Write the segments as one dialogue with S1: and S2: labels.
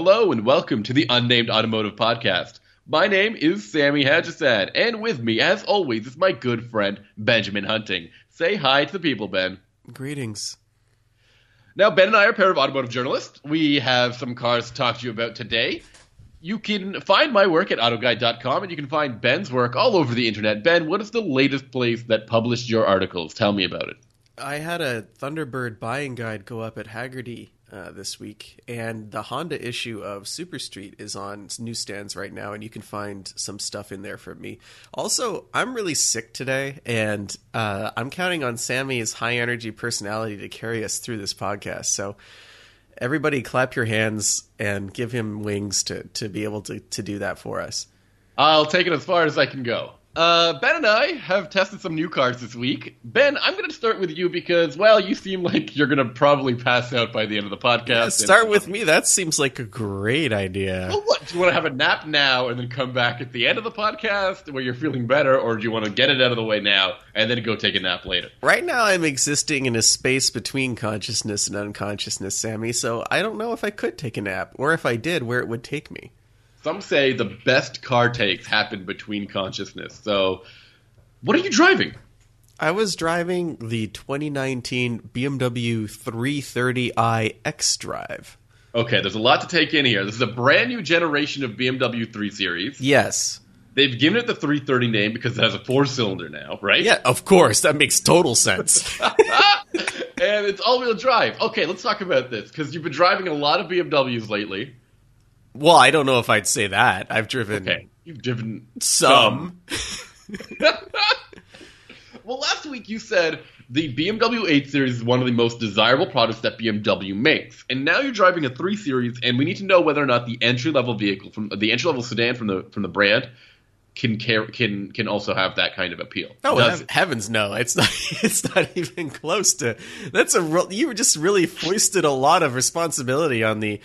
S1: Hello and welcome to the Unnamed Automotive Podcast. My name is Sammy Haj-Assaad, and with me, as always, is my good friend Benjamin Hunting. Say hi to the people, Ben.
S2: Greetings.
S1: Now, Ben and I are a pair of automotive journalists. We have some cars to talk to you about today. You can find my work at autoguide.com, and you can find Ben's work all over the internet. Ben, what is the latest place that published your articles? Tell me about it.
S2: I had a Thunderbird buying guide go up at Hagerty uh, this week, and the Honda issue of Super Street is on newsstands right now, and you can find some stuff in there for me. Also, I'm really sick today, and uh, I'm counting on Sammy's high energy personality to carry us through this podcast. So, everybody, clap your hands and give him wings to to be able to to do that for us.
S1: I'll take it as far as I can go. Uh, ben and I have tested some new cards this week. Ben, I'm going to start with you because, well, you seem like you're going to probably pass out by the end of the podcast.
S2: Yeah, start with me. That seems like a great idea.
S1: Well, what? Do you want to have a nap now and then come back at the end of the podcast where you're feeling better, or do you want to get it out of the way now and then go take a nap later?
S2: Right now, I'm existing in a space between consciousness and unconsciousness, Sammy, so I don't know if I could take a nap, or if I did, where it would take me.
S1: Some say the best car takes happen between consciousness. So, what are you driving?
S2: I was driving the 2019 BMW 330i X Drive.
S1: Okay, there's a lot to take in here. This is a brand new generation of BMW 3 Series.
S2: Yes.
S1: They've given it the 330 name because it has a four cylinder now, right?
S2: Yeah, of course. That makes total sense.
S1: and it's all wheel drive. Okay, let's talk about this because you've been driving a lot of BMWs lately.
S2: Well, I don't know if I'd say that. I've driven.
S1: Okay, you've driven
S2: some.
S1: well, last week you said the BMW 8 Series is one of the most desirable products that BMW makes, and now you're driving a 3 Series, and we need to know whether or not the entry level vehicle from the entry level sedan from the from the brand can can can also have that kind of appeal.
S2: Oh he- heavens, no! It's not. It's not even close to. That's a. Real, you just really foisted a lot of responsibility on the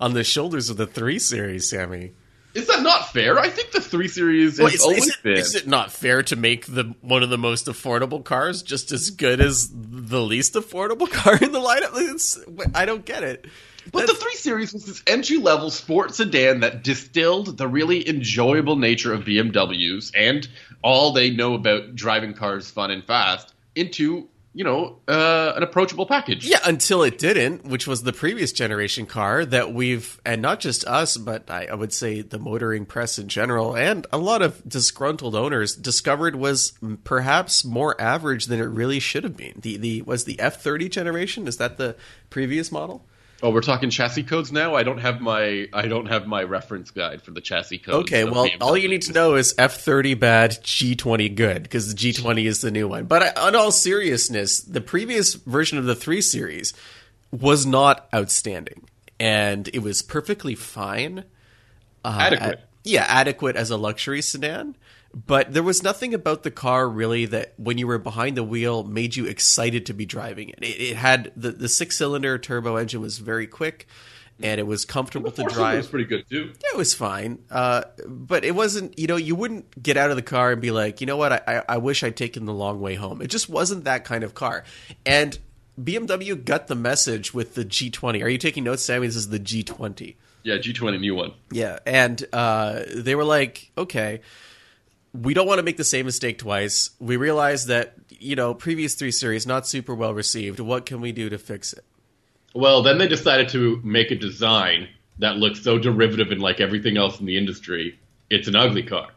S2: on the shoulders of the three series, Sammy.
S1: Is that not fair? I think the three series well, is, always
S2: is it. Is it not fair to make the one of the most affordable cars just as good as the least affordable car in the lineup? It's, I don't get it.
S1: But That's, the 3 Series was this entry level sports sedan that distilled the really enjoyable nature of BMWs and all they know about driving cars fun and fast into you know, uh, an approachable package.
S2: Yeah, until it didn't, which was the previous generation car that we've, and not just us, but I, I, would say the motoring press in general, and a lot of disgruntled owners discovered was perhaps more average than it really should have been. The the was the F thirty generation. Is that the previous model?
S1: Oh, we're talking chassis codes now. I don't have my I don't have my reference guide for the chassis codes.
S2: Okay, well, BMW. all you need to know is F thirty bad, G twenty good, because the G twenty is the new one. But I, on all seriousness, the previous version of the three series was not outstanding, and it was perfectly fine.
S1: Uh, adequate, at,
S2: yeah, adequate as a luxury sedan but there was nothing about the car really that when you were behind the wheel made you excited to be driving it. It, it had the, the six cylinder turbo engine was very quick and it was comfortable to drive. It
S1: was pretty good too.
S2: Yeah, it was fine, uh, but it wasn't. You know, you wouldn't get out of the car and be like, you know what, I, I wish I'd taken the long way home. It just wasn't that kind of car, and BMW got the message with the G20. Are you taking notes, Sammy? This is the G20.
S1: Yeah, G20 new one.
S2: Yeah, and uh, they were like, okay we don't want to make the same mistake twice. We realize that, you know, previous three series not super well received. What can we do to fix it?
S1: Well, then they decided to make a design that looks so derivative and like everything else in the industry. It's an ugly car.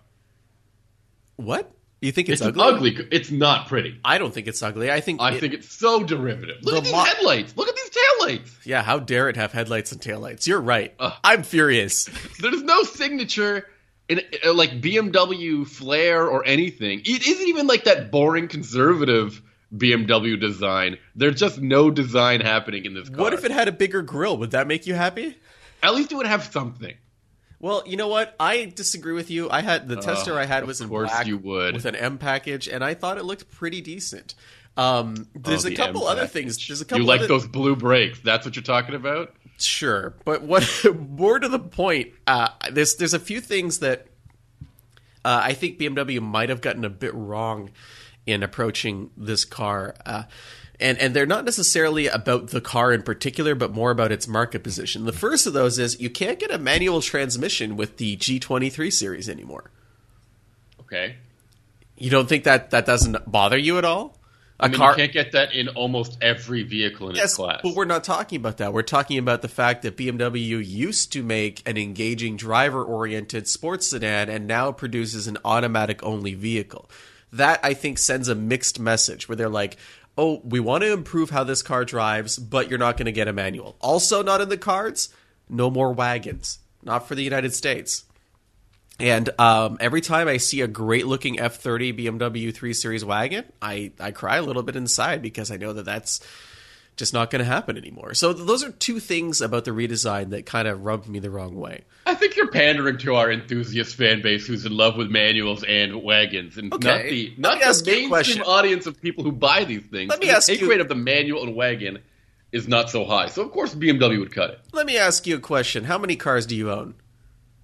S2: What? You think it's,
S1: it's
S2: ugly?
S1: ugly? It's not pretty.
S2: I don't think it's ugly. I think
S1: I
S2: it,
S1: think it's so derivative. Look at these mo- headlights. Look at these taillights.
S2: Yeah, how dare it have headlights and taillights? You're right. Uh, I'm furious.
S1: There's no signature like BMW flair or anything. It isn't even like that boring conservative BMW design. There's just no design happening in this car.
S2: What if it had a bigger grill? Would that make you happy?
S1: At least it would have something.
S2: Well, you know what? I disagree with you. I had the tester I had was in black with an M package, and I thought it looked pretty decent. Um, there's oh, the a couple M other package. things. There's a couple.
S1: You like
S2: other...
S1: those blue brakes? That's what you're talking about?
S2: Sure, but what more to the point? Uh, there's there's a few things that uh, I think BMW might have gotten a bit wrong in approaching this car. Uh, and, and they're not necessarily about the car in particular, but more about its market position. The first of those is you can't get a manual transmission with the G23 series anymore.
S1: Okay.
S2: You don't think that that doesn't bother you at all?
S1: I mean, car- you can't get that in almost every vehicle in
S2: yes,
S1: its class.
S2: But we're not talking about that. We're talking about the fact that BMW used to make an engaging driver-oriented sports sedan and now produces an automatic-only vehicle. That I think sends a mixed message where they're like, oh, we want to improve how this car drives, but you're not going to get a manual. Also, not in the cards, no more wagons. Not for the United States. And um, every time I see a great looking F30 BMW 3 Series wagon, I, I cry a little bit inside because I know that that's just not going to happen anymore. So those are two things about the redesign that kind of rubbed me the wrong way.
S1: I think you're pandering to our enthusiast fan base who's in love with manuals and wagons, and okay. not the not the mainstream audience of people who buy these things.
S2: Let me the ask
S1: take
S2: you,
S1: rate of the manual and wagon is not so high. So of course BMW would cut it.
S2: Let me ask you a question: How many cars do you own?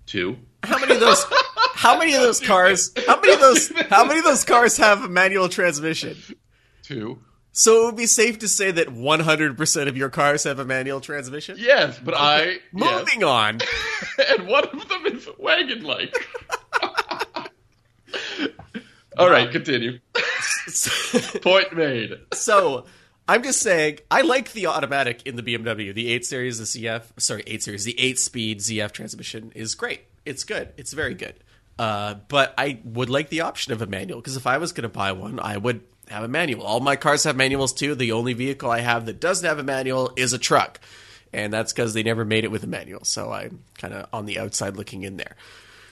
S1: Two.
S2: How many of those? how many of those cars? How many of those? How many of those cars have a manual transmission?
S1: Two.
S2: So it would be safe to say that 100% of your cars have a manual transmission?
S1: Yes, but I.
S2: Moving
S1: yes.
S2: on.
S1: and one of them is wagon like. All right, continue. Point made.
S2: So I'm just saying, I like the automatic in the BMW. The 8 Series, the ZF, sorry, 8 Series, the 8 speed ZF transmission is great. It's good. It's very good. Uh, but I would like the option of a manual because if I was going to buy one, I would have a manual. All my cars have manuals too. The only vehicle I have that doesn't have a manual is a truck. And that's because they never made it with a manual. So I'm kind of on the outside looking in there.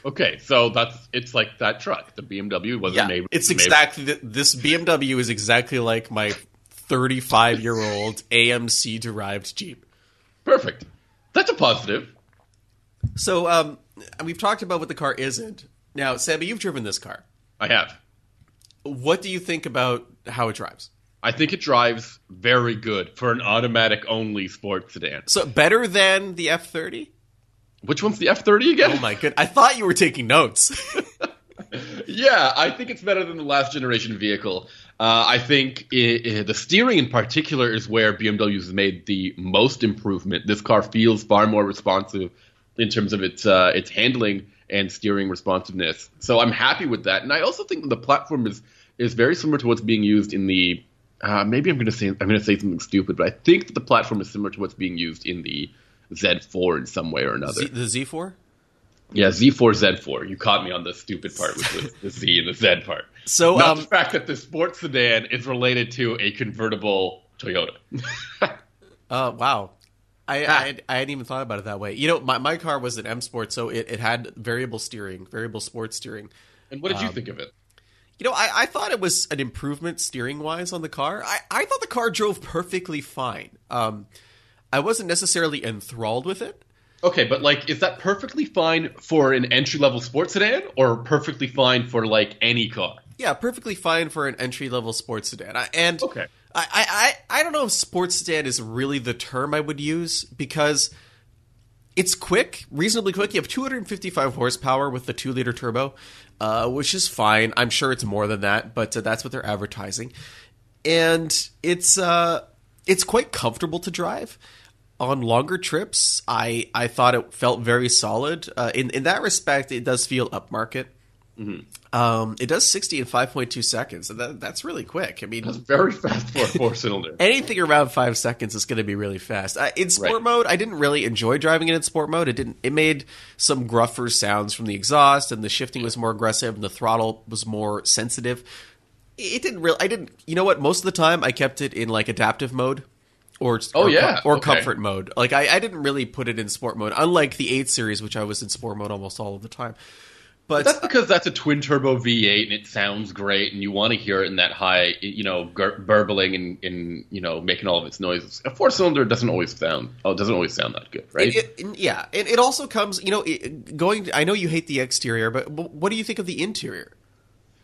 S1: Okay, so that's it's like that truck. The BMW wasn't
S2: yeah,
S1: made.
S2: It's exactly made. this BMW is exactly like my 35 year old AMC derived Jeep.
S1: Perfect. That's a positive.
S2: So um, we've talked about what the car isn't. Now, Sammy, you've driven this car.
S1: I have.
S2: What do you think about how it drives?
S1: I think it drives very good for an automatic only sports sedan.
S2: So better than the F thirty.
S1: Which one's the F thirty again?
S2: Oh my good! I thought you were taking notes.
S1: yeah, I think it's better than the last generation vehicle. Uh, I think it, it, the steering in particular is where BMW has made the most improvement. This car feels far more responsive in terms of its uh, its handling and steering responsiveness. So I'm happy with that, and I also think the platform is is very similar to what's being used in the. Uh, maybe I'm going to say I'm going to say something stupid, but I think that the platform is similar to what's being used in the Z4 in some way or another.
S2: Z, the Z4.
S1: Yeah, Z4, Z4. You caught me on the stupid part with the, the Z and the Z part.
S2: So,
S1: not
S2: um,
S1: the fact that the sports sedan is related to a convertible Toyota.
S2: uh, wow. I, ah. I, I, hadn't even thought about it that way. You know, my, my car was an M Sport, so it, it had variable steering, variable sports steering.
S1: And what did you um, think of it?
S2: You know, I, I thought it was an improvement steering wise on the car. I, I thought the car drove perfectly fine. Um, I wasn't necessarily enthralled with it.
S1: Okay, but like, is that perfectly fine for an entry level sports sedan, or perfectly fine for like any car?
S2: Yeah, perfectly fine for an entry level sports sedan. And
S1: okay.
S2: I, I, I don't know if sports sedan is really the term I would use because it's quick, reasonably quick. You have 255 horsepower with the two liter turbo, uh, which is fine. I'm sure it's more than that, but uh, that's what they're advertising. And it's uh, it's quite comfortable to drive on longer trips. I I thought it felt very solid. Uh, in in that respect, it does feel upmarket. Mm-hmm. Um, it does 60 in 5.2 seconds. That, that's really quick. I mean,
S1: that's very fast for a four cylinder.
S2: anything around five seconds is going to be really fast. Uh, in sport right. mode, I didn't really enjoy driving it in sport mode. It didn't. It made some gruffer sounds from the exhaust, and the shifting was more aggressive, and the throttle was more sensitive. It didn't really. I didn't. You know what? Most of the time, I kept it in like adaptive mode or
S1: oh
S2: or,
S1: yeah
S2: or
S1: okay.
S2: comfort mode. Like I, I didn't really put it in sport mode, unlike the eight series, which I was in sport mode almost all of the time.
S1: But, that's because that's a twin turbo V8 and it sounds great and you want to hear it in that high, you know, gur- burbling and, and, you know making all of its noises. A four cylinder doesn't always sound oh, doesn't always sound that good, right?
S2: It, it, yeah, and it also comes, you know, it, going. I know you hate the exterior, but what do you think of the interior?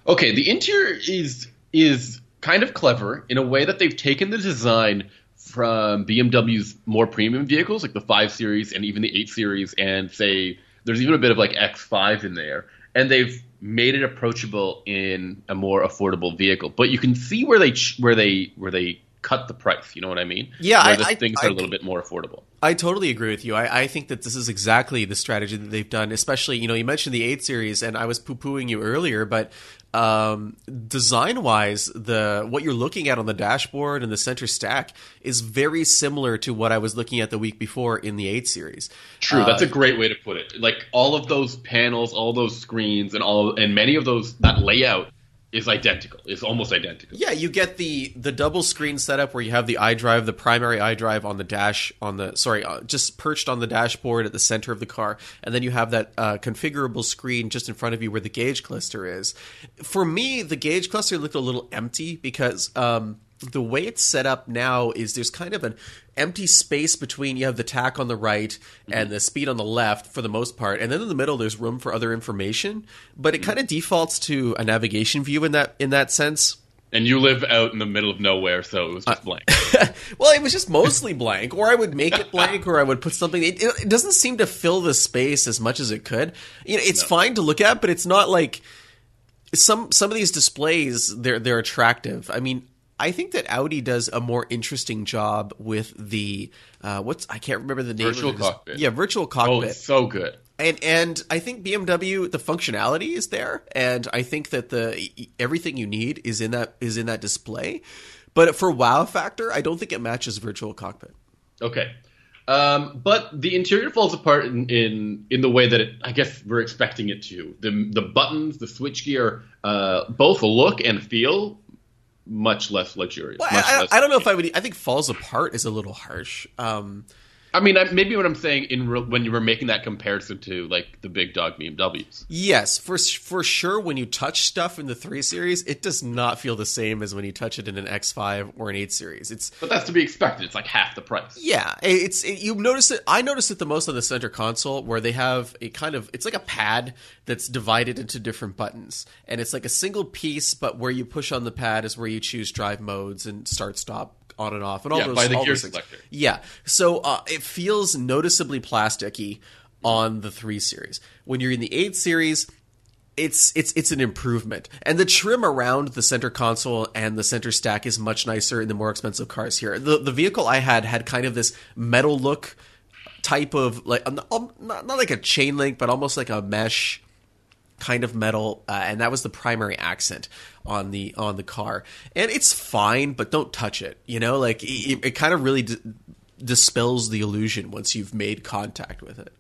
S1: Okay, the interior is is kind of clever in a way that they've taken the design from BMW's more premium vehicles, like the five series and even the eight series, and say there's even a bit of like X5 in there, and they've made it approachable in a more affordable vehicle. But you can see where they where they where they cut the price. You know what I mean?
S2: Yeah,
S1: where the
S2: I-
S1: things
S2: I-
S1: are a little bit more affordable.
S2: I totally agree with you. I, I think that this is exactly the strategy that they've done. Especially, you know, you mentioned the eight series, and I was poo pooing you earlier, but um, design wise, the what you're looking at on the dashboard and the center stack is very similar to what I was looking at the week before in the eight series.
S1: True, that's
S2: Uh,
S1: a great way to put it. Like all of those panels, all those screens, and all and many of those that layout is identical. It's almost identical.
S2: Yeah, you get the the double screen setup where you have the iDrive, the primary iDrive on the dash on the sorry, uh, just perched on the dashboard at the center of the car, and then you have that uh, configurable screen just in front of you where the gauge cluster is. For me, the gauge cluster looked a little empty because um, the way it's set up now is there's kind of an empty space between you have the tach on the right and the speed on the left for the most part and then in the middle there's room for other information but it kind of defaults to a navigation view in that in that sense
S1: And you live out in the middle of nowhere, so it was
S2: Uh,
S1: just blank.
S2: well, it was just mostly blank, or I would make it blank, or I would put something. It, it doesn't seem to fill the space as much as it could. You know, it's fine to look at, but it's not like some some of these displays. They're they're attractive. I mean, I think that Audi does a more interesting job with the uh, what's I can't remember the name.
S1: Virtual
S2: of
S1: cockpit.
S2: Yeah, virtual
S1: oh,
S2: cockpit.
S1: it's so good.
S2: and and I think BMW the functionality is there, and I think that the everything you need is in that is in that display. But for wow factor, I don't think it matches virtual cockpit.
S1: Okay. Um, but the interior falls apart in, in in the way that it, I guess we're expecting it to. The the buttons, the switchgear, uh, both look and feel much less luxurious.
S2: Well,
S1: much
S2: I,
S1: less-
S2: I, I don't know if I would. I think falls apart is a little harsh. Um,
S1: I mean, I, maybe what I'm saying in when you were making that comparison to like the big dog BMWs.
S2: yes, for for sure. When you touch stuff in the three series, it does not feel the same as when you touch it in an X five or an eight series. It's
S1: But that's to be expected. It's like half the price.
S2: Yeah, it's it, you notice it. I noticed it the most on the center console, where they have a kind of it's like a pad that's divided into different buttons, and it's like a single piece, but where you push on the pad is where you choose drive modes and start stop on and off and all
S1: Yeah,
S2: those
S1: by the gear selector.
S2: Yeah, so uh, it feels noticeably plasticky on the three series. When you're in the eight series, it's it's it's an improvement and the trim around the center console and the center stack is much nicer in the more expensive cars here the the vehicle i had had kind of this metal look type of like um, not, not like a chain link but almost like a mesh kind of metal uh, and that was the primary accent on the on the car and it's fine but don't touch it you know like it, it kind of really d- dispels the illusion once you've made contact with it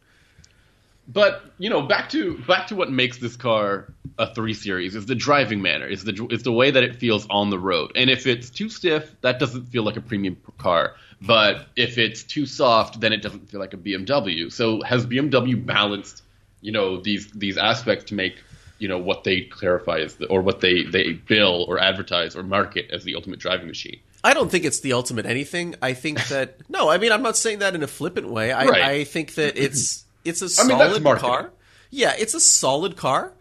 S1: But you know, back to back to what makes this car a three series is the driving manner. Is the is the way that it feels on the road. And if it's too stiff, that doesn't feel like a premium car. But if it's too soft, then it doesn't feel like a BMW. So has BMW balanced, you know, these these aspects to make you know what they clarify as the, or what they they bill or advertise or market as the ultimate driving machine.
S2: I don't think it's the ultimate anything. I think that no, I mean I'm not saying that in a flippant way. I,
S1: Right.
S2: I think that it's it's a
S1: I mean,
S2: solid car. Yeah, it's a solid car.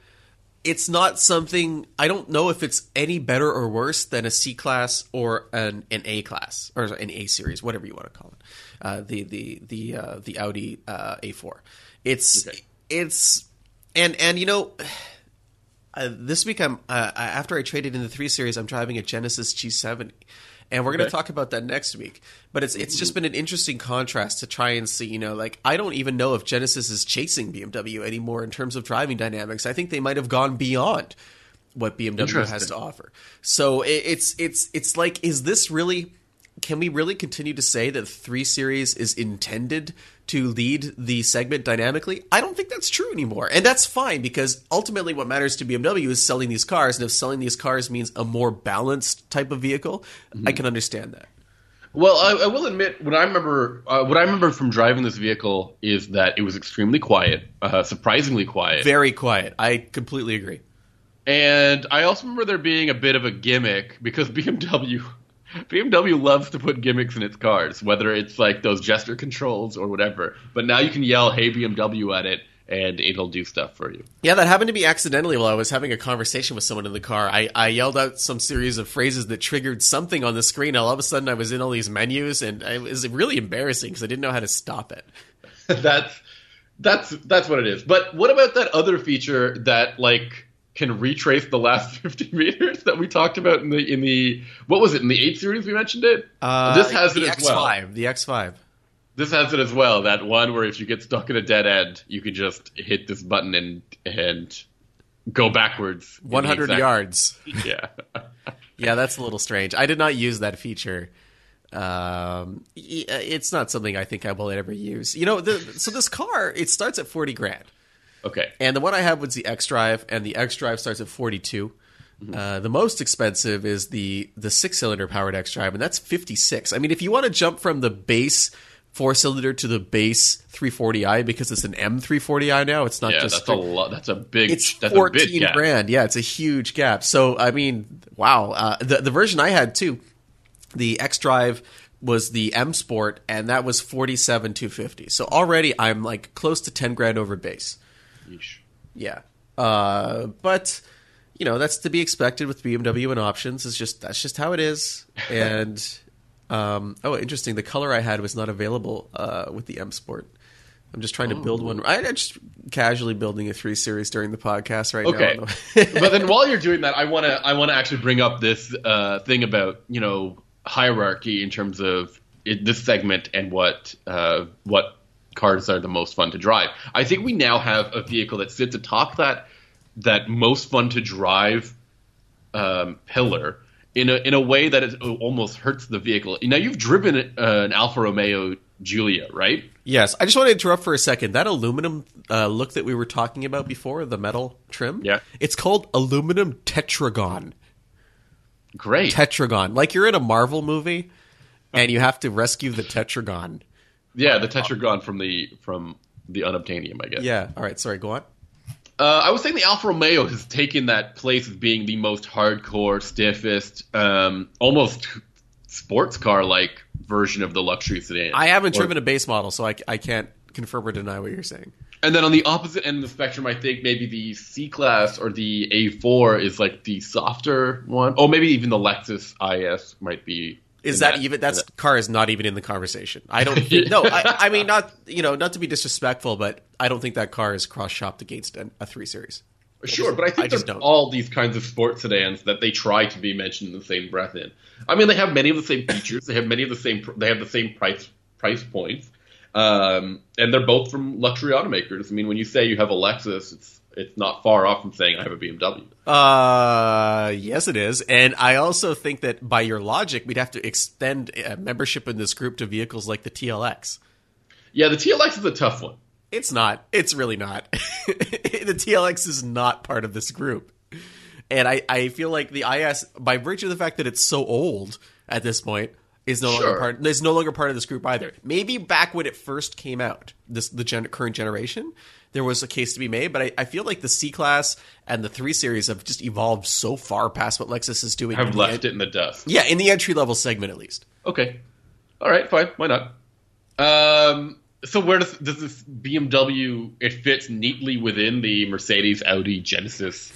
S2: It's not something I don't know if it's any better or worse than a C class or an, an A class or an A series, whatever you want to call it. Uh, the the the uh, the Audi uh, A4. It's
S1: Okay.
S2: It's and and you know uh, this week I'm uh, after I traded in the three series, I'm driving a Genesis G70, and we're going to
S1: Okay.
S2: talk about that next week. But it's it's just been an interesting contrast to try and see. You know, like I don't even know if Genesis is chasing BMW anymore in terms of driving dynamics. I think they might have gone beyond what BMW has to offer. So it, it's it's it's like, is this really? Can we really continue to say that three series is intended to lead the segment dynamically? I don't think that's true anymore, and that's fine because ultimately, what matters to BMW is selling these cars, and if selling these cars means a more balanced type of vehicle, I can understand that.
S1: Well, I, I will admit, what I remember, uh, what I remember from driving this vehicle is that it was extremely quiet, uh, surprisingly quiet,
S2: Very quiet. I completely agree.
S1: and I also remember there being a bit of a gimmick because BMW, BMW loves to put gimmicks in its cars, whether it's like those gesture controls or whatever. But now you can yell "Hey BMW" at it, and it'll do stuff for you.
S2: Yeah, that happened to me accidentally while I was having a conversation with someone in the car. I, I yelled out some series of phrases that triggered something on the screen. All of a sudden, I was in all these menus, and it was really embarrassing because I didn't know how to stop it.
S1: that's that's that's what it is. But what about that other feature that like can retrace the last 50 meters that we talked about in the in the what was it in the eight series we mentioned it.
S2: Uh,
S1: this has it as
S2: X5,
S1: well.
S2: The X5.
S1: This has it as well. That one where if you get stuck in a dead end, you can just hit this button and and go backwards.
S2: 100
S1: exact-
S2: yards.
S1: Yeah.
S2: Yeah, that's a little strange. I did not use that feature. Um, it's not something I think I will ever use. You know, the, so this car it starts at 40 grand.
S1: Okay.
S2: And the one I have was the X Drive, and the X Drive starts at forty Uh, the most expensive is the the six cylinder powered X Drive, and that's fifty six. I mean, if you want to jump from the base four cylinder to the base 340i because it's an M340i now, it's not
S1: Yeah,
S2: just
S1: that's a lot. That's a big.
S2: it's
S1: that's a big
S2: fourteen
S1: gap.
S2: grand. Yeah, it's a huge gap. So I mean, wow. Uh, the the version I had too, the X Drive was the M Sport, and that was forty seven two fifty. So already I'm like close to ten grand over base.
S1: Yeesh.
S2: Yeah. Uh, but you know that's to be expected with BMW and options. It's just that's just how it is. And um, oh, interesting. The color I had was not available uh, with the M Sport. I'm just trying to build one. I, I'm just casually building a three series during the podcast right
S1: Okay,
S2: now.
S1: but then while you're doing that, I want to I want to actually bring up this uh, thing about you know hierarchy in terms of it, this segment and what uh, what cars are the most fun to drive. I think we now have a vehicle that sits atop that that most fun to drive um, pillar in a in a way that it almost hurts the vehicle. Now you've driven uh, an Alfa Romeo Giulia, right?
S2: yes, I just want to interrupt for a second. That aluminum uh, look that we were talking about before, the metal trim.
S1: Yeah.
S2: it's called aluminum tetragon.
S1: Great.
S2: Tetragon, like you're in a Marvel movie, and you have to rescue the tetragon.
S1: Yeah, the Tetragon from the from the unobtainium, I guess.
S2: Yeah. All right. Sorry. Go on.
S1: Uh, I was saying the Alfa Romeo has taken that place as being the most hardcore, stiffest, um, almost sports car like version of the luxury sedan.
S2: I haven't
S1: Or-
S2: driven a base model, so I, I can't confirm or deny what you're saying.
S1: And then on the opposite end of the spectrum, I think maybe the C class or the A4 is like the softer one. Oh, maybe even the Lexus IS might be.
S2: Is
S1: in
S2: that, even that car is not even in the conversation? I don't. No, I, I mean not you know not to be disrespectful, but I don't think that car is cross shopped against a three series.
S1: Sure,
S2: just-
S1: but I think
S2: I
S1: there's
S2: don't.
S1: all these kinds of sports sedans that they try to be mentioned in the same breath. In, I mean, they have many of the same features. They have many of the same. They have the same price price points, um, and they're both from luxury automakers. I mean, when you say you have a Lexus, it's it's not far off from saying I have a BMW.
S2: Uh, yes, it is, and I also think that by your logic, we'd have to extend membership in this group to vehicles like the TLX.
S1: Yeah, the TLX is a tough one.
S2: It's not. It's really not. the TLX is not part of this group. And I, I feel like the IS, by virtue of the fact that it's so old at this point, is no longer part. Is no longer part of this group either. Maybe back when it first came out, this the gen, current generation, there was a case to be made. But I, I feel like the C class and the three series have just evolved so far past what Lexus is doing.
S1: Have left it in the dust.
S2: Yeah, in the entry level segment at least.
S1: Okay, all right, fine, why not? Um, so where does does this BMW? It fits neatly within the Mercedes, Audi, Genesis.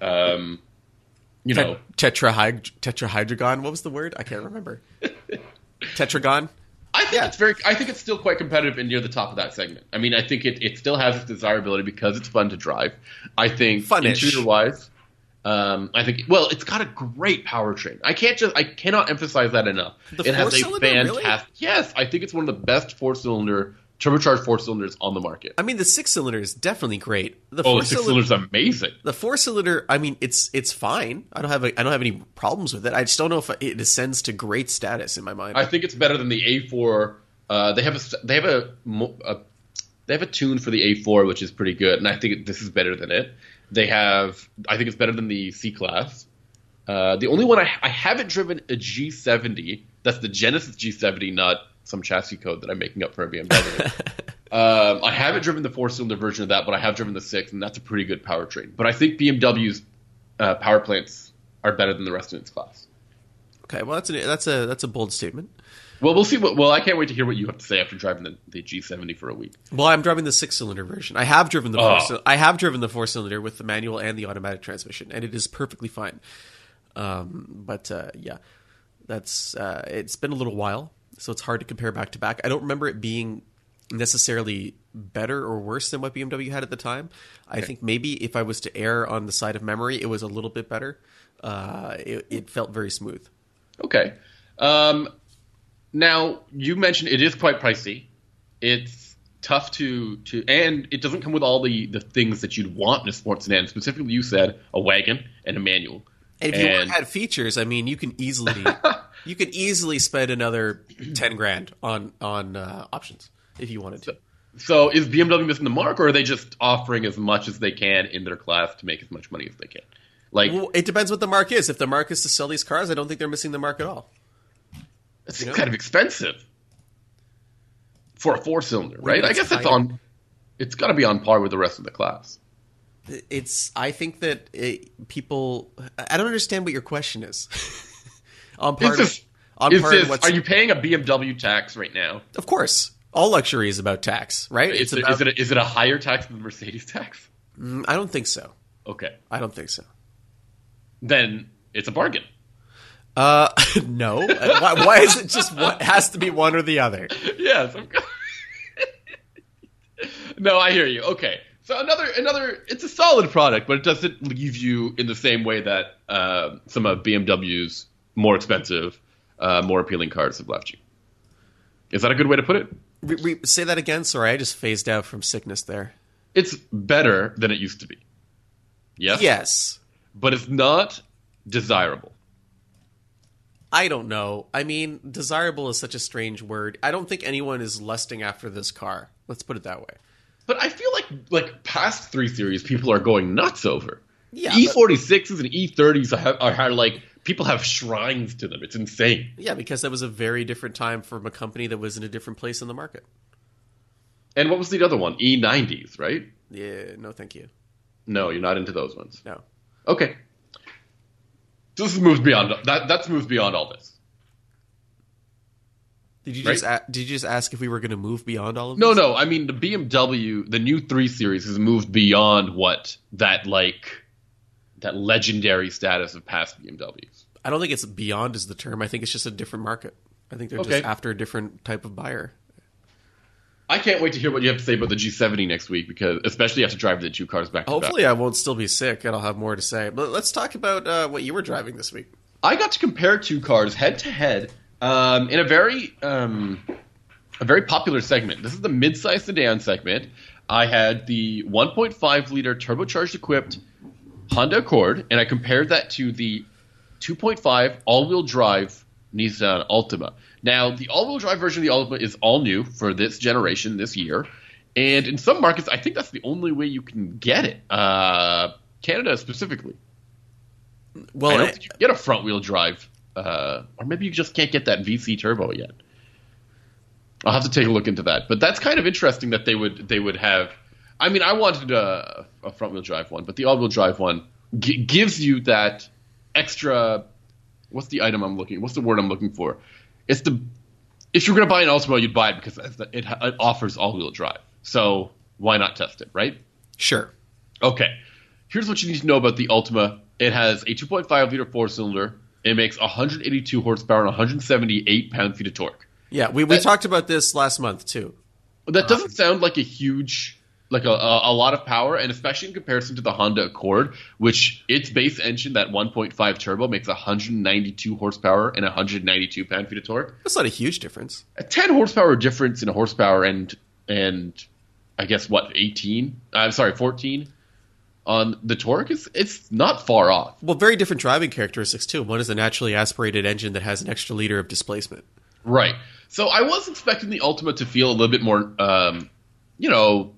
S1: Um, you know,
S2: Tetrahyd- tetrahydrogon. What was the word? I can't remember. Tetragon.
S1: I think it's very. I think it's still quite competitive and near the top of that segment. I mean, I think it, it still has its desirability because it's fun to drive. I think
S2: Fun-ish.
S1: interior wise, um, I think well, it's got a great powertrain. I can't just I cannot emphasize that enough.
S2: The
S1: it has a
S2: four-cylinder, really?
S1: fantastic. Yes, I think it's one of the best four cylinder turbocharged four cylinders on the market.
S2: I mean, the six cylinder is definitely great. The
S1: oh,
S2: four
S1: the six
S2: cylinder,
S1: is amazing.
S2: the four cylinder. I mean, it's it's fine. I don't have a, I don't have any problems with it. I just don't know if it ascends to great status in my mind.
S1: I think it's better than the A4. Uh, they have a they have a, a they have a tune for the A4 which is pretty good, and I think this is better than it. They have I think it's better than the C class. Uh, the only one I, I haven't driven a G70. That's the Genesis G70, not some chassis code that I'm making up for a BMW. um, I haven't driven the four cylinder version of that, but I have driven the six, and that's a pretty good powertrain. But I think BMW's uh, power plants are better than the rest of its class.
S2: okay, well that's a that's a that's a bold statement.
S1: Well, we'll see. What, well, I can't wait to hear what you have to say after driving the, the G70 for a week.
S2: Well, I'm driving the six cylinder version. I have driven the
S1: Oh.
S2: four, I have driven the four cylinder with the manual and the automatic transmission, and it is perfectly fine. Um, but uh, yeah, that's uh, it's been a little while, so it's hard to compare back to back. I don't remember it being necessarily better or worse than what BMW had at the time. I think maybe if I was to err on the side of memory, it was a little bit better. Uh, it, it felt very smooth.
S1: Okay. Um, now you mentioned it is quite pricey. It's tough to to, and it doesn't come with all the the things that you'd want in a sports sedan. Specifically, you said a wagon and a manual.
S2: And if you
S1: And-
S2: had features, I mean, you can easily you could easily spend another ten grand on on uh, options if you wanted to.
S1: So is BMW missing the mark, or are they just offering as much as they can in their class to make as much money as they can? Like
S2: Well, it depends what the mark is. If the mark is to sell these cars, I don't think they're missing the mark at all.
S1: it's
S2: you know?
S1: kind of expensive for a four cylinder, right? I guess
S2: higher.
S1: on. It's got to be on par with the rest of the class.
S2: It's. I think that it, people. I don't understand what your question is. on
S1: Is
S2: part
S1: this,
S2: of, on
S1: is
S2: part
S1: this
S2: of what's
S1: are you paying a BMW tax right now?
S2: of course all luxury is about tax, right?
S1: Is
S2: It's
S1: it,
S2: about.
S1: is it a, is it a higher tax than the Mercedes tax?
S2: Mm, I don't think so.
S1: Okay,
S2: I don't think so.
S1: then it's a bargain.
S2: Uh, no. why, why is it just what has to be one or the other?
S1: yes. No, I hear you. Okay. So another another it's a solid product, but it doesn't leave you in the same way that uh, some of BMW's more expensive, uh, more appealing cars have left you. Is that a good way to put it?
S2: Re- re- say that again. Sorry, I just phased out from sickness there.
S1: It's better than it used to be. Yes.
S2: Yes.
S1: But it's not desirable.
S2: I don't know. I mean, desirable is such a strange word. I don't think anyone is lusting after this car. Let's put it that way.
S1: But I feel like like past three series, people are going nuts over.
S2: Yeah,
S1: E46s and E30s are, are, are like people have shrines to them. It's insane.
S2: Yeah, because that was a very different time from a company that was in a different place in the market.
S1: And what was the other one? E90s, right?
S2: Yeah, no, thank you.
S1: No, you're not into those ones.
S2: No.
S1: Okay. So this moves beyond that. That's moved beyond all this.
S2: Did you
S1: Right.
S2: just a- did you just ask if we were going to move beyond all of this?
S1: No,
S2: this?
S1: no. I mean the BMW, the new three series has moved beyond what that like that legendary status of past BMWs.
S2: I don't think it's beyond is the term. I think it's just a different market. I think they're
S1: Okay.
S2: just after a different type of buyer.
S1: I can't wait to hear what you have to say about the G70 next week because especially after driving the two cars back to back.
S2: Hopefully, I won't still be sick and I'll have more to say. But let's talk about uh, what you were driving this week.
S1: I got to compare two cars head to head um, in a very um, a very popular segment. This is the mid-size sedan segment. I had the 1.5 liter turbocharged equipped Honda Accord, and I compared that to the 2.5 all-wheel drive Nissan Altima. Now, the all-wheel drive version of the Altima is all new for this generation this year, and in some markets, I think that's the only way you can get it. Uh, Canada specifically. I
S2: Well,
S1: don't think you can get a front wheel drive, uh, or maybe you just can't get that VC turbo yet. I'll have to take a look into that. But that's kind of interesting that they would they would have. I mean, I wanted a, a front wheel drive one, but the all wheel drive one g- gives you that extra. What's the item I'm looking? What's the word I'm looking for? It's the if you're going to buy an Altima, you'd buy it because it, it, offers all wheel drive. So why not test it, right?
S2: sure.
S1: Okay. Here's what you need to know about the Altima. It has a 2.5 liter four cylinder. It makes 182 horsepower and 178 pound feet of torque.
S2: Yeah, we, we
S1: That-
S2: talked about this last month too.
S1: That doesn't um, sound like a huge, like a, a, a lot of power, and especially in comparison to the Honda Accord, which its base engine, that 1.5 turbo, makes 192 horsepower and 192 pound feet of torque.
S2: That's not a huge difference.
S1: A 10 horsepower difference in a horsepower and and I guess what 18? I'm sorry, 14 on the torque is it's not far off.
S2: Well, very different driving characteristics too. One is a naturally aspirated engine that has an extra liter of displacement.
S1: Right. So I was expecting the Altima to feel a little bit more, um, you know,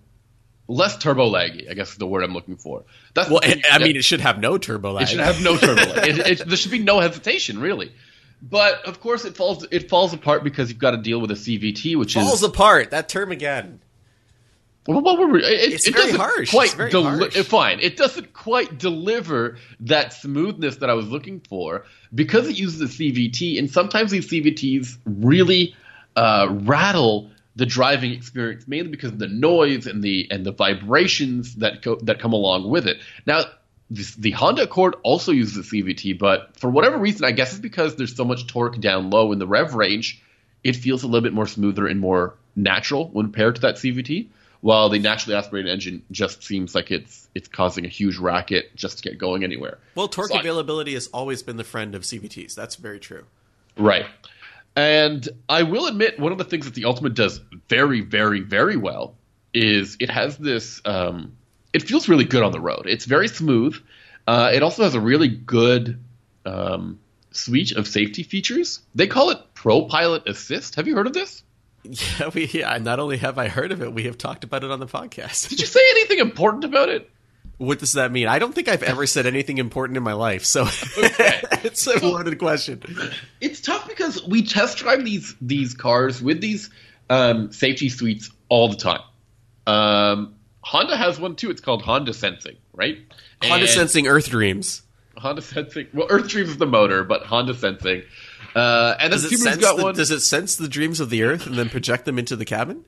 S1: less turbo laggy. I guess is the word I'm looking for. That's
S2: Well. I mean, it should have no turbo lag.
S1: it should have no turbo lag. It, it, there should be no hesitation, really. But of course, it falls it falls apart because you've got to deal with a CVT, which is.
S2: falls
S1: is
S2: apart. That term again.
S1: well, what were we- it,
S2: It's
S1: it
S2: very
S1: doesn't
S2: harsh.
S1: Quite
S2: It's very
S1: deli-
S2: harsh.
S1: Fine, it doesn't quite deliver that smoothness that I was looking for because it uses a CVT, and sometimes these CVTs really uh, rattle the driving experience, mainly because of the noise and the and the vibrations that go, that come along with it. Now. This, the Honda Accord also uses a CVT, but for whatever reason, I guess it's because there's so much torque down low in the rev range, it feels a little bit more smoother and more natural when paired to that CVT. while the naturally aspirated engine just seems like it's it's causing a huge racket just to get going anywhere.
S2: Well, torque
S1: So I-
S2: availability has always been the friend of CVTs. That's very true.
S1: Right. And I will admit, one of the things that the Ultimate does very, very, very well is it has this. Um, it feels really good on the road. It's very smooth. Uh, it also has a really good um, suite of safety features. They call it Pro Pilot Assist. Have you heard of this?
S2: Yeah, we. Yeah, not only have I heard of it, we have talked about it on the podcast.
S1: Did you say anything important about it?
S2: What does that mean? I don't think I've ever said anything important in my life, so it's a loaded question.
S1: it's tough because we test drive these these cars with these um, safety suites all the time. Um, Honda has one too. It's called Honda Sensing, right?
S2: Honda
S1: And-
S2: Sensing Earth Dreams.
S1: Honda Sensing. Well, Earth Dreams is the motor, but Honda Sensing. Uh, and then
S2: Does it,
S1: Subaru's got
S2: the,
S1: one.
S2: does it sense the dreams of the Earth and then project them into the cabin?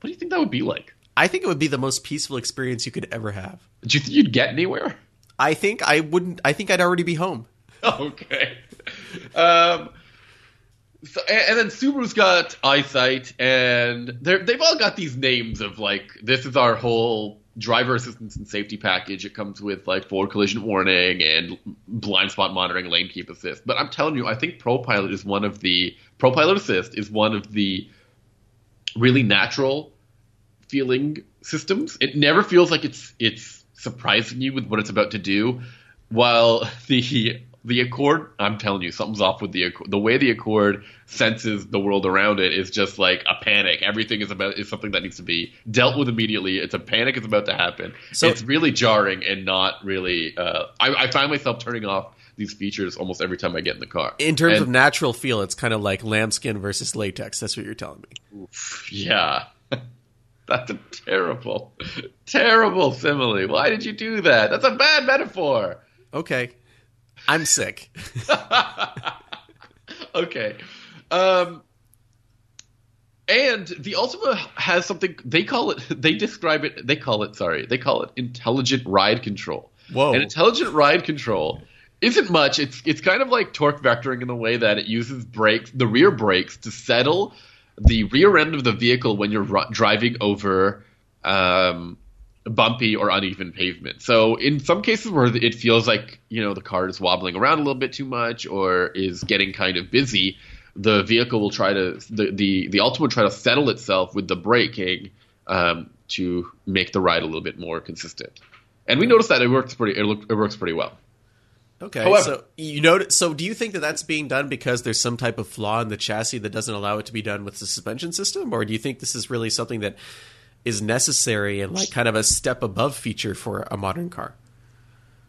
S1: What do you think that would be like?
S2: I think it would be the most peaceful experience you could ever have.
S1: Do you think you'd get anywhere?
S2: I think I wouldn't. I think I'd already be home.
S1: okay. Um, so, and, and then Subaru's got eyesight, and they're, they've all got these names of like this is our whole driver assistance and safety package. It comes with like forward collision warning and blind spot monitoring, lane keep assist. But I'm telling you, I think Pro Pilot is one of the Pro Pilot Assist is one of the really natural feeling systems. It never feels like it's it's surprising you with what it's about to do. While the the Accord, I'm telling you, something's off with the Accord. The way the Accord senses the world around it is just like a panic. Everything is about is something that needs to be dealt with immediately. It's a panic is about to happen.
S2: So-
S1: it's really jarring and not really. Uh, I, I find myself turning off these features almost every time I get in the car.
S2: In terms
S1: And-
S2: of natural feel, it's kind of like lambskin versus latex. That's what you're telling me.
S1: Yeah. That's a terrible, terrible simile. Why did you do that? That's a bad metaphor.
S2: Okay, I'm sick.
S1: okay. Um, and the Altima has something they call it. They describe it. They call it. Sorry, they call it intelligent ride control.
S2: Whoa.
S1: And intelligent ride control isn't much. It's it's kind of like torque vectoring in the way that it uses brakes, the rear brakes, to settle the rear end of the vehicle when you're driving over um, bumpy or uneven pavement. So in some cases where it feels like you know the car is wobbling around a little bit too much or is getting kind of busy, the vehicle will try to the the, the Altima will try to settle itself with the braking um, to make the ride a little bit more consistent. And we noticed that it works pretty it, it works pretty well.
S2: Okay,
S1: However-
S2: so you know, so do you think that that's being done because there's some type of flaw in the chassis that doesn't allow it to be done with the suspension system, or do you think this is really something that is necessary and like kind of a step above feature for a modern car?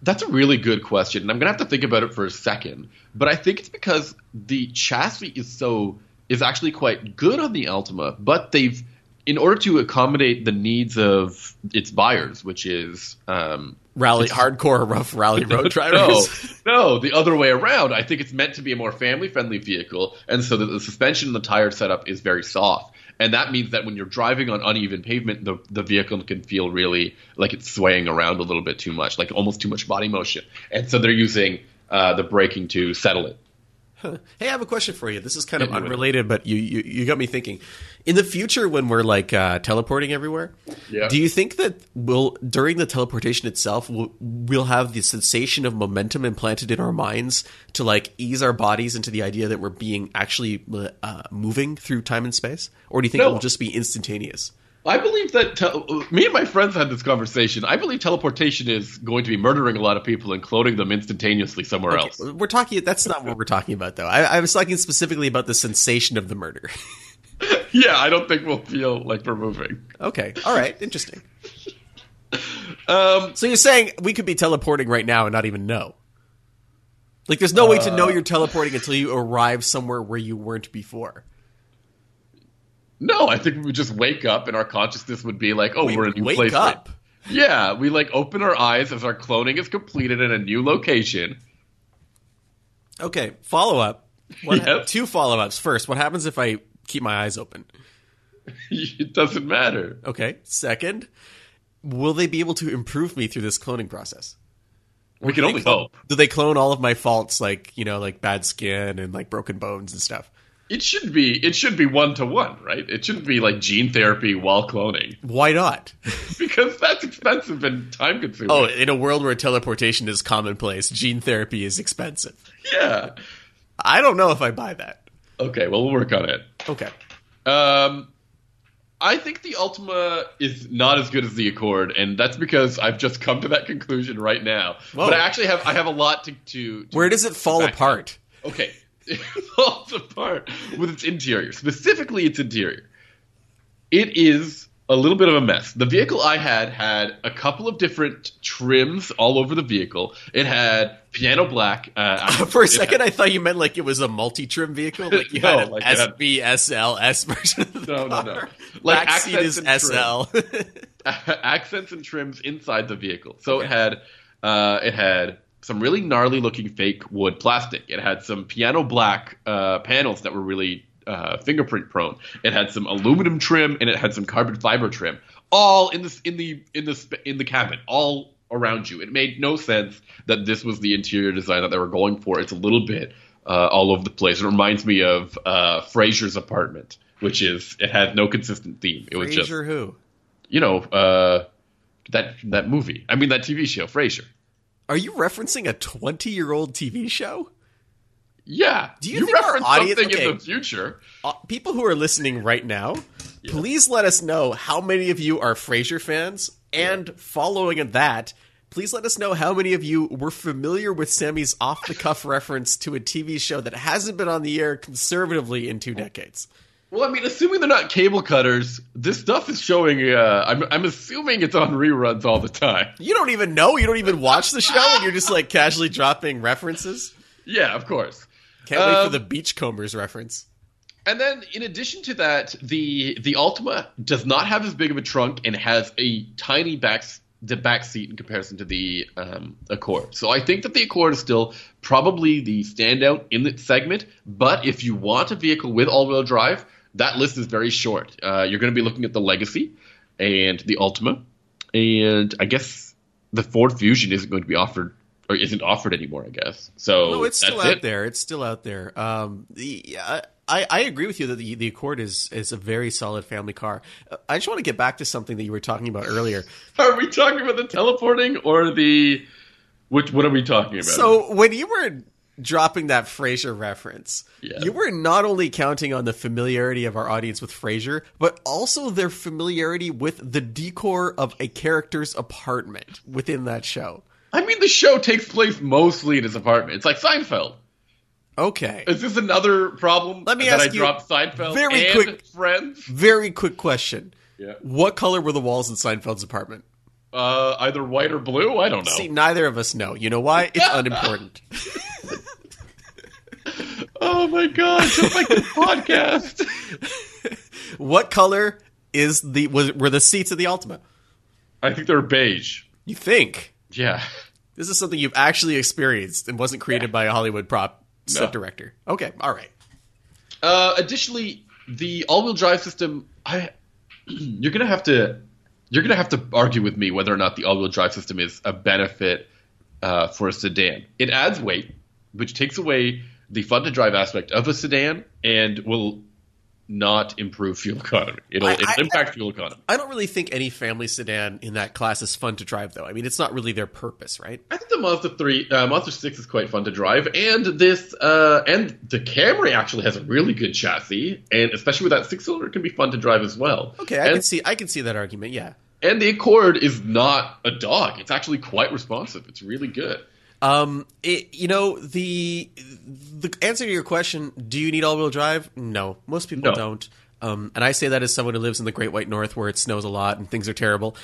S1: That's a really good question, and I'm gonna have to think about it for a second. But I think it's because the chassis is so is actually quite good on the Altima, but they've in order to accommodate the needs of its buyers, which is um,
S2: Rally, hardcore, rough rally road
S1: no,
S2: drivers.
S1: no, the other way around. I think it's meant to be a more family-friendly vehicle, and so the, the suspension and the tire setup is very soft, and that means that when you're driving on uneven pavement, the the vehicle can feel really like it's swaying around a little bit too much, like almost too much body motion, and so they're using uh, the braking to settle it.
S2: Hey, I have a question for you. This is kind of
S1: Hit me with it.
S2: unrelated, but you, you you got me thinking. In the future, when we're like uh, teleporting everywhere,
S1: Yeah.
S2: do you think that we'll during the teleportation itself we'll, we'll have the sensation of momentum implanted in our minds to like ease our bodies into the idea that we're being actually uh, moving through time and space, or do you think
S1: No.
S2: it will just be instantaneous?
S1: I believe that tel- me and my friends had this conversation. I believe teleportation is going to be murdering a lot of people and cloning them instantaneously somewhere else.
S2: We're talking. That's not what we're talking about, though. I, I was talking specifically about the sensation of the murder.
S1: Yeah, I don't think we'll feel like we're moving.
S2: okay, all right, interesting.
S1: Um,
S2: So you're saying we could be teleporting right now and not even know? Like, there's no way to know you're teleporting until you arrive somewhere where you weren't before.
S1: No, I think we would just wake up and our consciousness would be like, oh,
S2: We
S1: we're in a new
S2: wake
S1: place.
S2: up.
S1: Yeah, we like open our eyes as our cloning is completed in a new location.
S2: Okay, follow up. What,
S1: Yep.
S2: Two follow ups. First, what happens if I keep my eyes open?
S1: it doesn't matter.
S2: Okay. Second, will they be able to improve me through this cloning process?
S1: We can only
S2: clone-
S1: hope.
S2: Do they clone all of my faults, like you know, like bad skin and like broken bones and stuff?
S1: It should be it should be one to one, right? It shouldn't be like gene therapy while cloning
S2: Why not?
S1: because that's expensive and time consuming.
S2: Oh, in a world where teleportation is commonplace, gene therapy is expensive.
S1: yeah.
S2: I don't know if I buy that.
S1: Okay, well we'll work on it.
S2: Okay.
S1: Um, I think the Altima is not as good as the Accord, and that's because I've just come to that conclusion right now.
S2: Whoa.
S1: But I actually have I have a lot to to. to
S2: Where does it fall apart?
S1: Okay, it falls apart with its interior, specifically its interior. It is a little bit of a mess. The vehicle I had had a couple of different trims all over the vehicle. It had piano black. Uh,
S2: For a second,
S1: had-
S2: I thought you meant like it was a multi-trim vehicle, like you
S1: No,
S2: had
S1: like
S2: SBSLS version of the
S1: No, no,
S2: car.
S1: no. Like
S2: Back seat is
S1: accents and
S2: SL.
S1: accents and trims inside the vehicle. So it had uh, it had some really gnarly looking fake wood plastic. It had some piano black uh, panels that were really uh, fingerprint prone. It had some aluminum trim and it had some carbon fiber trim, all in the in the in the in the cabin, all around you. It made no sense that this was the interior design that they were going for. It's a little bit uh, all over the place. It reminds me of uh, Frasier's apartment, which is it had no consistent theme. It was just
S2: who?
S1: you know, uh, that that movie. I mean, that TV show, Frasier.
S2: Are you referencing a 20-year-old TV show?
S1: Yeah.
S2: Do you think our
S1: reference
S2: audience-
S1: something
S2: okay.
S1: in the future?
S2: Uh, people who are listening right now, please let us know how many of you are Frasier fans, and following that, please let us know how many of you were familiar with Sammy's off-the-cuff reference to a TV show that hasn't been on the air conservatively in two decades.
S1: Well, I mean, assuming they're not cable cutters, this stuff is showing. Uh, I'm, I'm assuming it's on reruns all the time.
S2: You don't even know. You don't even watch the show, and you're just like casually dropping references.
S1: Yeah, of course.
S2: Can't wait for
S1: Um,
S2: the Beachcombers reference.
S1: And then, in addition to that, the the Altima does not have as big of a trunk and has a tiny back the back seat in comparison to the um, Accord. So I think that the Accord is still probably the standout in the segment. But if you want a vehicle with all-wheel drive, that list is very short. Uh, you're going to be looking at the Legacy and the Altima, and I guess the Ford Fusion isn't going to be offered or isn't offered anymore. I guess so.
S2: No, it's still out
S1: it.
S2: there. It's still out there. Um, the I, I agree with you that the, the Accord is is a very solid family car. Uh, I just want to get back to something that you were talking about earlier.
S1: Are we talking about the teleporting or the which? What are we talking about?
S2: So when you were dropping that Frasier reference,
S1: Yeah.
S2: you were not only counting on the familiarity of our audience with Frasier, but also their familiarity with the decor of a character's apartment within that show.
S1: I mean, the show takes place mostly in his apartment. It's like Seinfeld.
S2: Okay.
S1: Is this another problem?
S2: Let me
S1: that
S2: ask
S1: I
S2: you
S1: dropped Seinfeld
S2: very
S1: and
S2: quick-
S1: Friends.
S2: Very quick question.
S1: Yeah.
S2: What color were the walls in Seinfeld's apartment?
S1: Uh, either white or blue. I don't know.
S2: See, neither of us know. You know why? It's unimportant.
S1: oh my god! Just like this podcast.
S2: what color is the was, were the seats of the Altima?
S1: I think they're beige.
S2: You think
S1: Yeah.
S2: this is something you've actually experienced and wasn't created by a Hollywood prop set
S1: No.
S2: director? Okay, all right.
S1: Uh, additionally, the all-wheel drive system. I you're gonna have to you're gonna have to argue with me whether or not the all-wheel drive system is a benefit uh, for a sedan. It adds weight, which takes away the fun-to-drive aspect of a sedan, and will not improve fuel economy. It'll,
S2: I-
S1: it'll
S2: I-
S1: impact fuel economy.
S2: I don't really think any family sedan in that class is fun to drive, though. I mean, it's not really their purpose, right?
S1: I think the Mazda three, uh, Mazda six is quite fun to drive, and this, uh, and the Camry actually has a really good chassis, and especially with that six cylinder, it can be fun to drive as well.
S2: Okay, I
S1: and,
S2: can see I can see that argument. Yeah.
S1: and the Accord is not a dog; it's actually quite responsive. It's really good.
S2: Um, it, you know the the answer to your question: Do you need all-wheel drive? No, most people
S1: No.
S2: don't. Um, and I say that as someone who lives in the Great White North, where it snows a lot and things are terrible.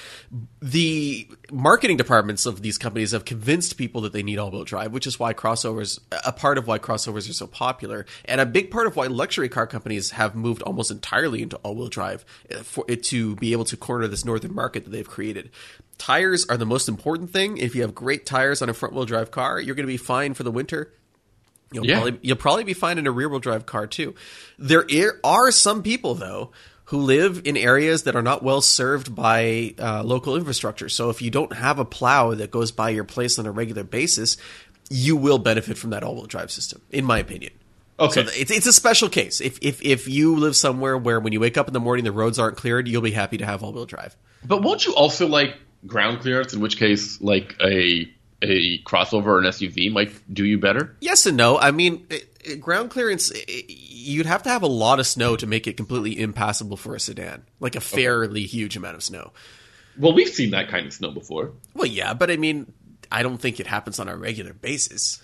S2: The marketing departments of these companies have convinced people that they need all-wheel drive, which is why crossovers, a part of why crossovers are so popular, and a big part of why luxury car companies have moved almost entirely into all-wheel drive uh, for it to be able to corner this northern market that they've created. Tires are the most important thing. If you have great tires on a front-wheel drive car, you're going to be fine for the winter. You'll
S1: Yeah.
S2: probably you'll probably be fine in a rear wheel drive car too. There are some people though who live in areas that are not well served by uh, local infrastructure. So if you don't have a plow that goes by your place on a regular basis, you will benefit from that all wheel drive system, in my opinion.
S1: Okay.
S2: So it's it's a special case. If if if you live somewhere where when you wake up in the morning the roads aren't cleared, you'll be happy to have all wheel drive.
S1: But won't you also like ground clearance? In which case, like a a crossover or an SUV might do you better.
S2: Yes and no. I mean, it, it, ground clearance, it, you'd have to have a lot of snow to make it completely impassable for a sedan, like a fairly huge amount of snow.
S1: Well, we've seen that kind of snow before.
S2: Well, yeah, but I mean, I don't think it happens on a regular basis.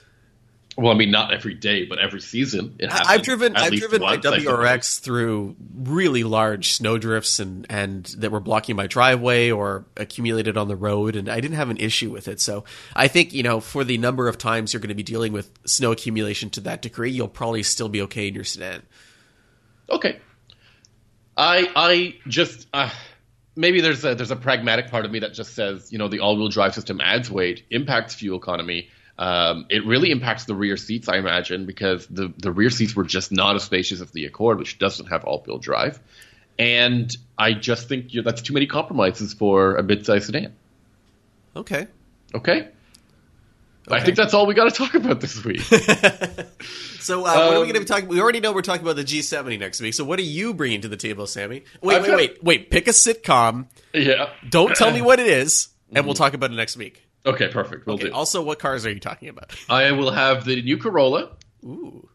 S1: Well, I mean, not every day, but every season. It happens
S2: I've driven I've driven my WRX through really large snow drifts and and that were blocking my driveway or accumulated on the road, and I didn't have an issue with it. So I think you know for the number of times you're going to be dealing with snow accumulation to that degree, you'll probably still be okay in your sedan.
S1: Okay. I I just uh, maybe there's a there's a pragmatic part of me that just says you know the all wheel drive system adds weight, impacts fuel economy. Um, it really impacts the rear seats, I imagine, because the the rear seats were just not as spacious as the Accord, which doesn't have all wheel drive. And I just think that's too many compromises for a mid-sized sedan.
S2: Okay.
S1: Okay. I think that's all we got to talk about this week.
S2: So uh, what are we
S1: Um,
S2: going to be talking? We already know we're talking about the G70 next week. So what are you bringing to the table, Sammy? Wait,
S1: I've
S2: wait,
S1: got-
S2: wait, wait. Pick a sitcom.
S1: yeah.
S2: Don't tell me what it is, and we'll talk about it next week.
S1: Okay, perfect. We'll
S2: Okay.
S1: do.
S2: Also, what cars are you talking about?
S1: I will have the new Corolla,
S2: Ooh.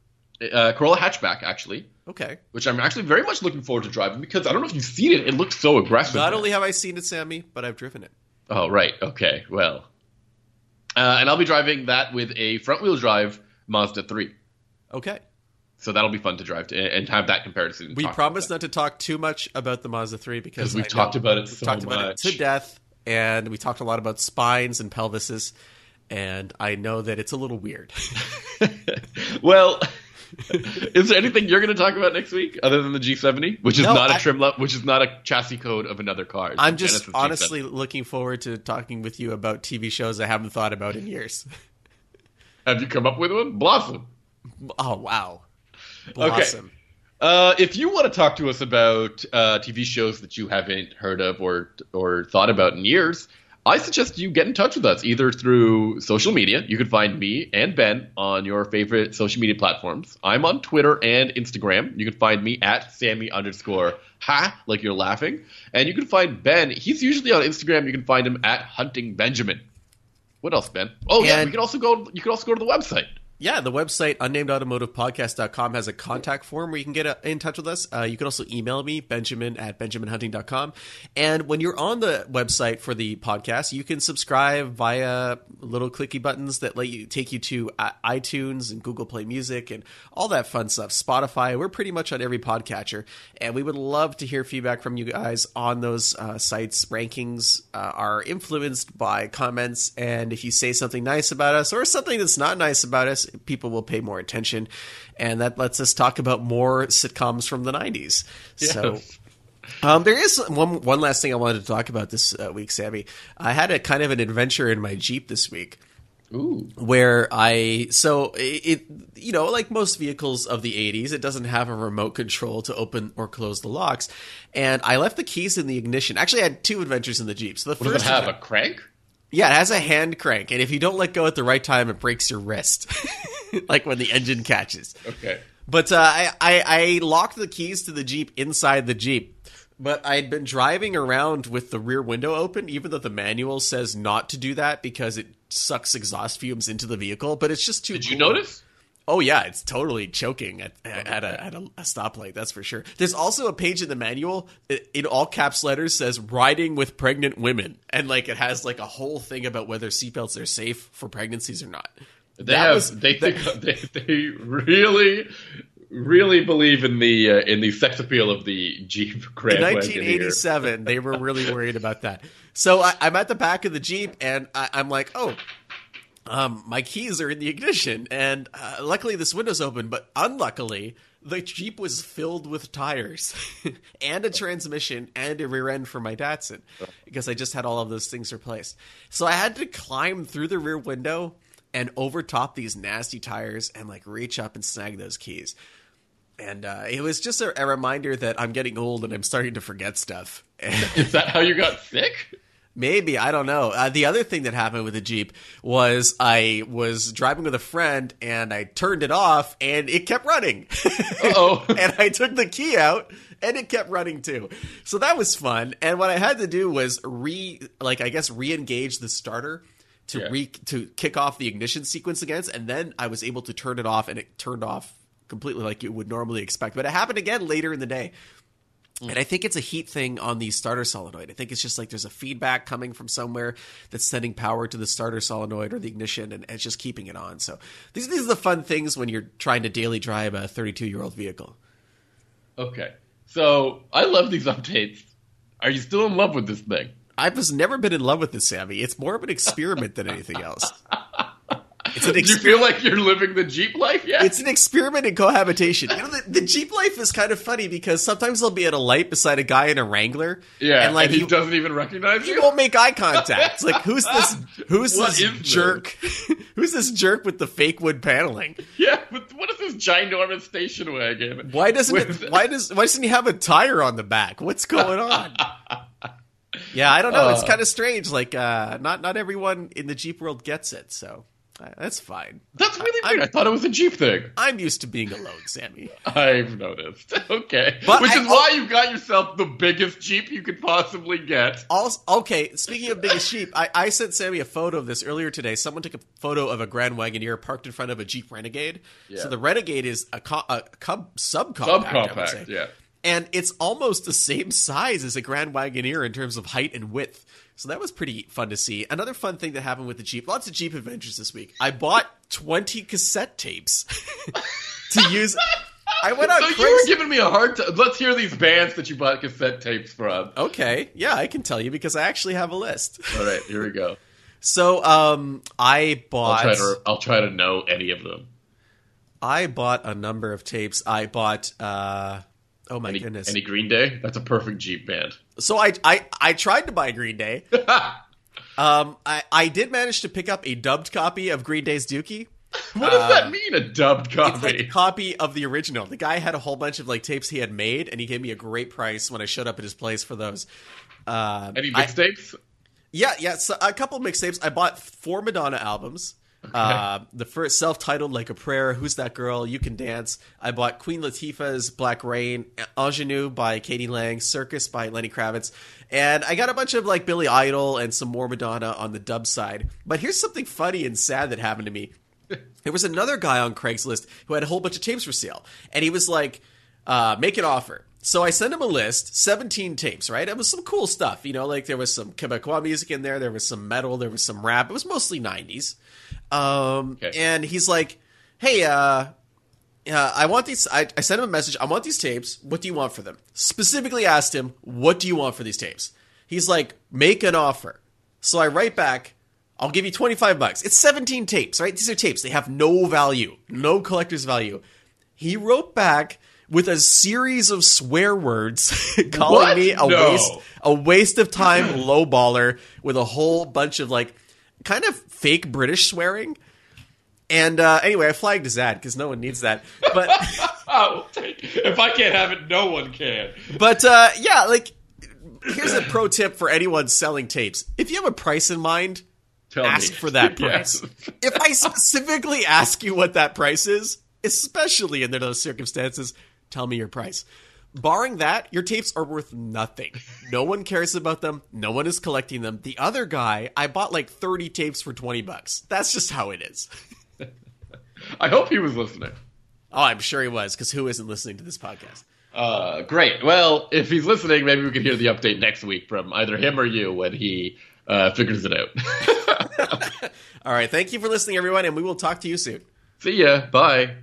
S1: uh, Corolla hatchback, actually.
S2: Okay.
S1: which I'm actually very much looking forward to driving because I don't know if you've seen it. It looks so aggressive.
S2: Not only have I seen it, Sammy, but I've driven it.
S1: oh, right. Okay. Well, uh, and I'll be driving that with a front wheel drive Mazda 3.
S2: Okay.
S1: So that'll be fun to drive to, and have that comparison.
S2: We promise not to talk too much about the Mazda 3 because
S1: we've
S2: I
S1: talked
S2: know
S1: about it
S2: we've
S1: so
S2: talked about it
S1: much.
S2: to death, and we talked a lot about spines and pelvises, and I know that it's a little weird.
S1: well, is there anything you're going to talk about next week other than the G70, which is
S2: No,
S1: not a
S2: I-
S1: trim level, which is not a chassis code of another car?
S2: I'm just
S1: Genesis
S2: honestly
S1: G70.
S2: looking forward to talking with you about TV shows I haven't thought about in years.
S1: Have you come up with one? Blossom.
S2: Oh wow, Blossom.
S1: Uh, if you want to talk to us about uh, TV shows that you haven't heard of or or thought about in years, I suggest you get in touch with us either through social media. You can find me and Ben on your favorite social media platforms. I'm on Twitter and Instagram. You can find me at Sammy underscore ha, like you're laughing. And you can find Ben. He's usually on Instagram. You can find him at Hunting Benjamin. What else, Ben? Oh yeah,
S2: And-
S1: we can also go. You can also go to the website.
S2: Yeah, the website unnamedautomotivepodcast.com has a contact form where you can get uh, in touch with us. Uh, you can also email me, benjamin at benjaminhunting.com. And when you're on the website for the podcast, you can subscribe via little clicky buttons that let you take you to uh, iTunes and Google Play Music and all that fun stuff. Spotify, we're pretty much on every podcatcher. And we would love to hear feedback from you guys on those uh, sites. Rankings uh, are influenced by comments. And if you say something nice about us or something that's not nice about us, people will pay more attention. And that lets us talk about more sitcoms from the 90s. So. Um, there is one one last thing I wanted to talk about this uh, week, Sammy. I had a kind of an adventure in my Jeep this week
S1: Ooh.
S2: where I so it, you know like most vehicles of the 80s it doesn't have a remote control to open or close the locks and I left the keys in the ignition. Actually I had two adventures in the Jeep. So the
S1: What does
S2: first
S1: it have? A crank?
S2: Yeah, it has a hand crank and if you don't let go at the right time it breaks your wrist. like when the engine catches.
S1: Okay.
S2: But uh, I, I I locked the keys to the Jeep inside the Jeep. But I'd been driving around with the rear window open, even though the manual says not to do that because it sucks exhaust fumes into the vehicle. But it's just too.
S1: Did you notice?
S2: Oh yeah, it's totally choking at, at, a, at a, a stoplight. That's for sure. There's also a page in the manual in all caps letters says "riding with pregnant women," and like it has like a whole thing about whether seatbelts are safe for pregnancies or not.
S1: They
S2: That
S1: have.
S2: was-
S1: they think they, they really, really believe in the uh, in the sex appeal of the Jeep Grand
S2: In
S1: Wagoneer.
S2: 1987, they were really worried about that. So I, I'm at the back of the Jeep, and I, I'm like, oh, um, my keys are in the ignition, and uh, luckily this window's open, but unluckily the Jeep was filled with tires and a transmission and a rear end for my Datsun because I just had all of those things replaced. So I had to climb through the rear window and overtop these nasty tires and like reach up and snag those keys. And uh, it was just a, a reminder that I'm getting old and I'm starting to forget stuff.
S1: Is that how you got sick?
S2: Maybe I don't know. Uh, the other thing that happened with the Jeep was I was driving with a friend and I turned it off and it kept running.
S1: oh.
S2: and I took the key out and it kept running too. So that was fun. And what I had to do was re like I guess re-engage the starter to
S1: Yeah.
S2: re to kick off the ignition sequence again and then I was able to turn it off and it turned off completely like you would normally expect. But it happened again later in the day. Mm. And I think it's a heat thing on the starter solenoid. I think it's just like there's a feedback coming from somewhere that's sending power to the starter solenoid or the ignition and it's just keeping it on. So these, these are the fun things when you're trying to daily drive a 32 year old vehicle.
S1: Okay. So I love these updates. Are you still in love with this thing?
S2: I've just never been in love with this, Sammy. It's more of an experiment than anything else. It's an
S1: Do you feel like you're living the Jeep life yet?
S2: It's an experiment in cohabitation. You know, the, the Jeep life is kind of funny because sometimes they'll be at a light beside a guy in a Wrangler,
S1: yeah,
S2: and like
S1: he,
S2: he,
S1: doesn't even recognize
S2: he
S1: you.
S2: He won't make eye contact. It's like who's this? Who's
S1: What
S2: this jerk? who's this jerk with the fake wood paneling?
S1: Yeah, but what is this ginormous station wagon?
S2: Why doesn't
S1: With-
S2: it, why does why doesn't he have a tire on the back? What's going on? yeah, I don't know. it's
S1: Uh.
S2: kind of strange. Like, uh, not not everyone in the Jeep world gets it, so Uh, that's fine.
S1: That's really
S2: I-
S1: weird. I, thought it was a Jeep thing.
S2: I'm used to being alone, Sammy.
S1: I've noticed. Okay,
S2: But
S1: which
S2: I-
S1: is why you got yourself the biggest Jeep you could possibly get.
S2: Also, okay, speaking of biggest sheep, I, I sent Sammy a photo of this earlier today. Someone took a photo of a Grand Wagoneer parked in front of a Jeep Renegade.
S1: Yeah.
S2: So the Renegade is a, co- a cub, subcompact, I
S1: Subcompact, yeah.
S2: And it's almost the same size as a Grand Wagoneer in terms of height and width. So that was pretty fun to see. Another fun thing that happened with the Jeep, lots of Jeep adventures this week. I bought 20 cassette tapes to use. I went on
S1: So you
S2: Craigslist.
S1: were giving me a hard time. Let's hear these bands that you bought cassette tapes from.
S2: Okay, yeah, I can tell you because I actually have a list.
S1: All right, here we go.
S2: So, um, I
S1: I'll
S2: bought
S1: try to. I'll try to know any of them.
S2: I bought a number of tapes. I bought uh oh my
S1: Any,
S2: goodness.
S1: any Green Day? That's a perfect Jeep band.
S2: so I I I tried to buy Green Day. um I I did manage to pick up a dubbed copy of Green Day's Dookie.
S1: What does that mean? A dubbed
S2: It's like a
S1: copy?
S2: copy of the original. The guy had a whole bunch of like tapes he had made and he gave me a great price when I showed up at his place for those. Uh,
S1: Any mixtapes?
S2: Yeah, yeah. So a couple mixtapes. I bought four Madonna albums. Uh, the first self-titled "Like a Prayer," "Who's That Girl," "You Can Dance." I bought Queen Latifah's "Black Reign," "Ingenue" by k.d. lang, "Circus" by Lenny Kravitz, and I got a bunch of like Billy Idol and some more Madonna on the dub side. But here's something funny and sad that happened to me. There was another guy on Craigslist who had a whole bunch of tapes for sale, and he was like, uh, "Make an offer." So I sent him a list, 17 tapes, right? It was some cool stuff, you know, like there was some Quebecois music in there, there was some metal, there was some rap. It was mostly 90s. Um,
S1: Okay.
S2: And he's like, "Hey, uh, uh, I want these." I, I sent him a message. I want these tapes. What do you want for them? Specifically asked him, "What do you want for these tapes?" He's like, "Make an offer." So I write back, I'll give you 25 bucks. It's 17 tapes, right? These are tapes. They have no value, no collector's value. He wrote back with a series of swear words calling
S1: What?
S2: me a
S1: No.
S2: waste a waste of time lowballer with a whole bunch of like kind of fake British swearing. And uh, anyway, I flagged his ad because no one needs that. But
S1: Oh, if I can't have it, no one can.
S2: But uh, yeah, like here's a pro tip for anyone selling tapes: if you have a price in mind,
S1: Tell
S2: ask
S1: me.
S2: for that
S1: Yes.
S2: price. if I specifically ask you what that price is, especially in those circumstances, tell me your price. Barring that, your tapes are worth nothing. No one cares about them. No one is collecting them. The other guy, I bought like 30 tapes for 20 bucks. That's just how it is.
S1: I hope he was listening.
S2: Oh, I'm sure he was, because who isn't listening to this podcast?
S1: Uh, great. Well, if he's listening, maybe we can hear the update next week from either him or you when he uh, figures it out.
S2: All right. Thank you for listening, everyone, and we will talk to you soon.
S1: See ya. Bye.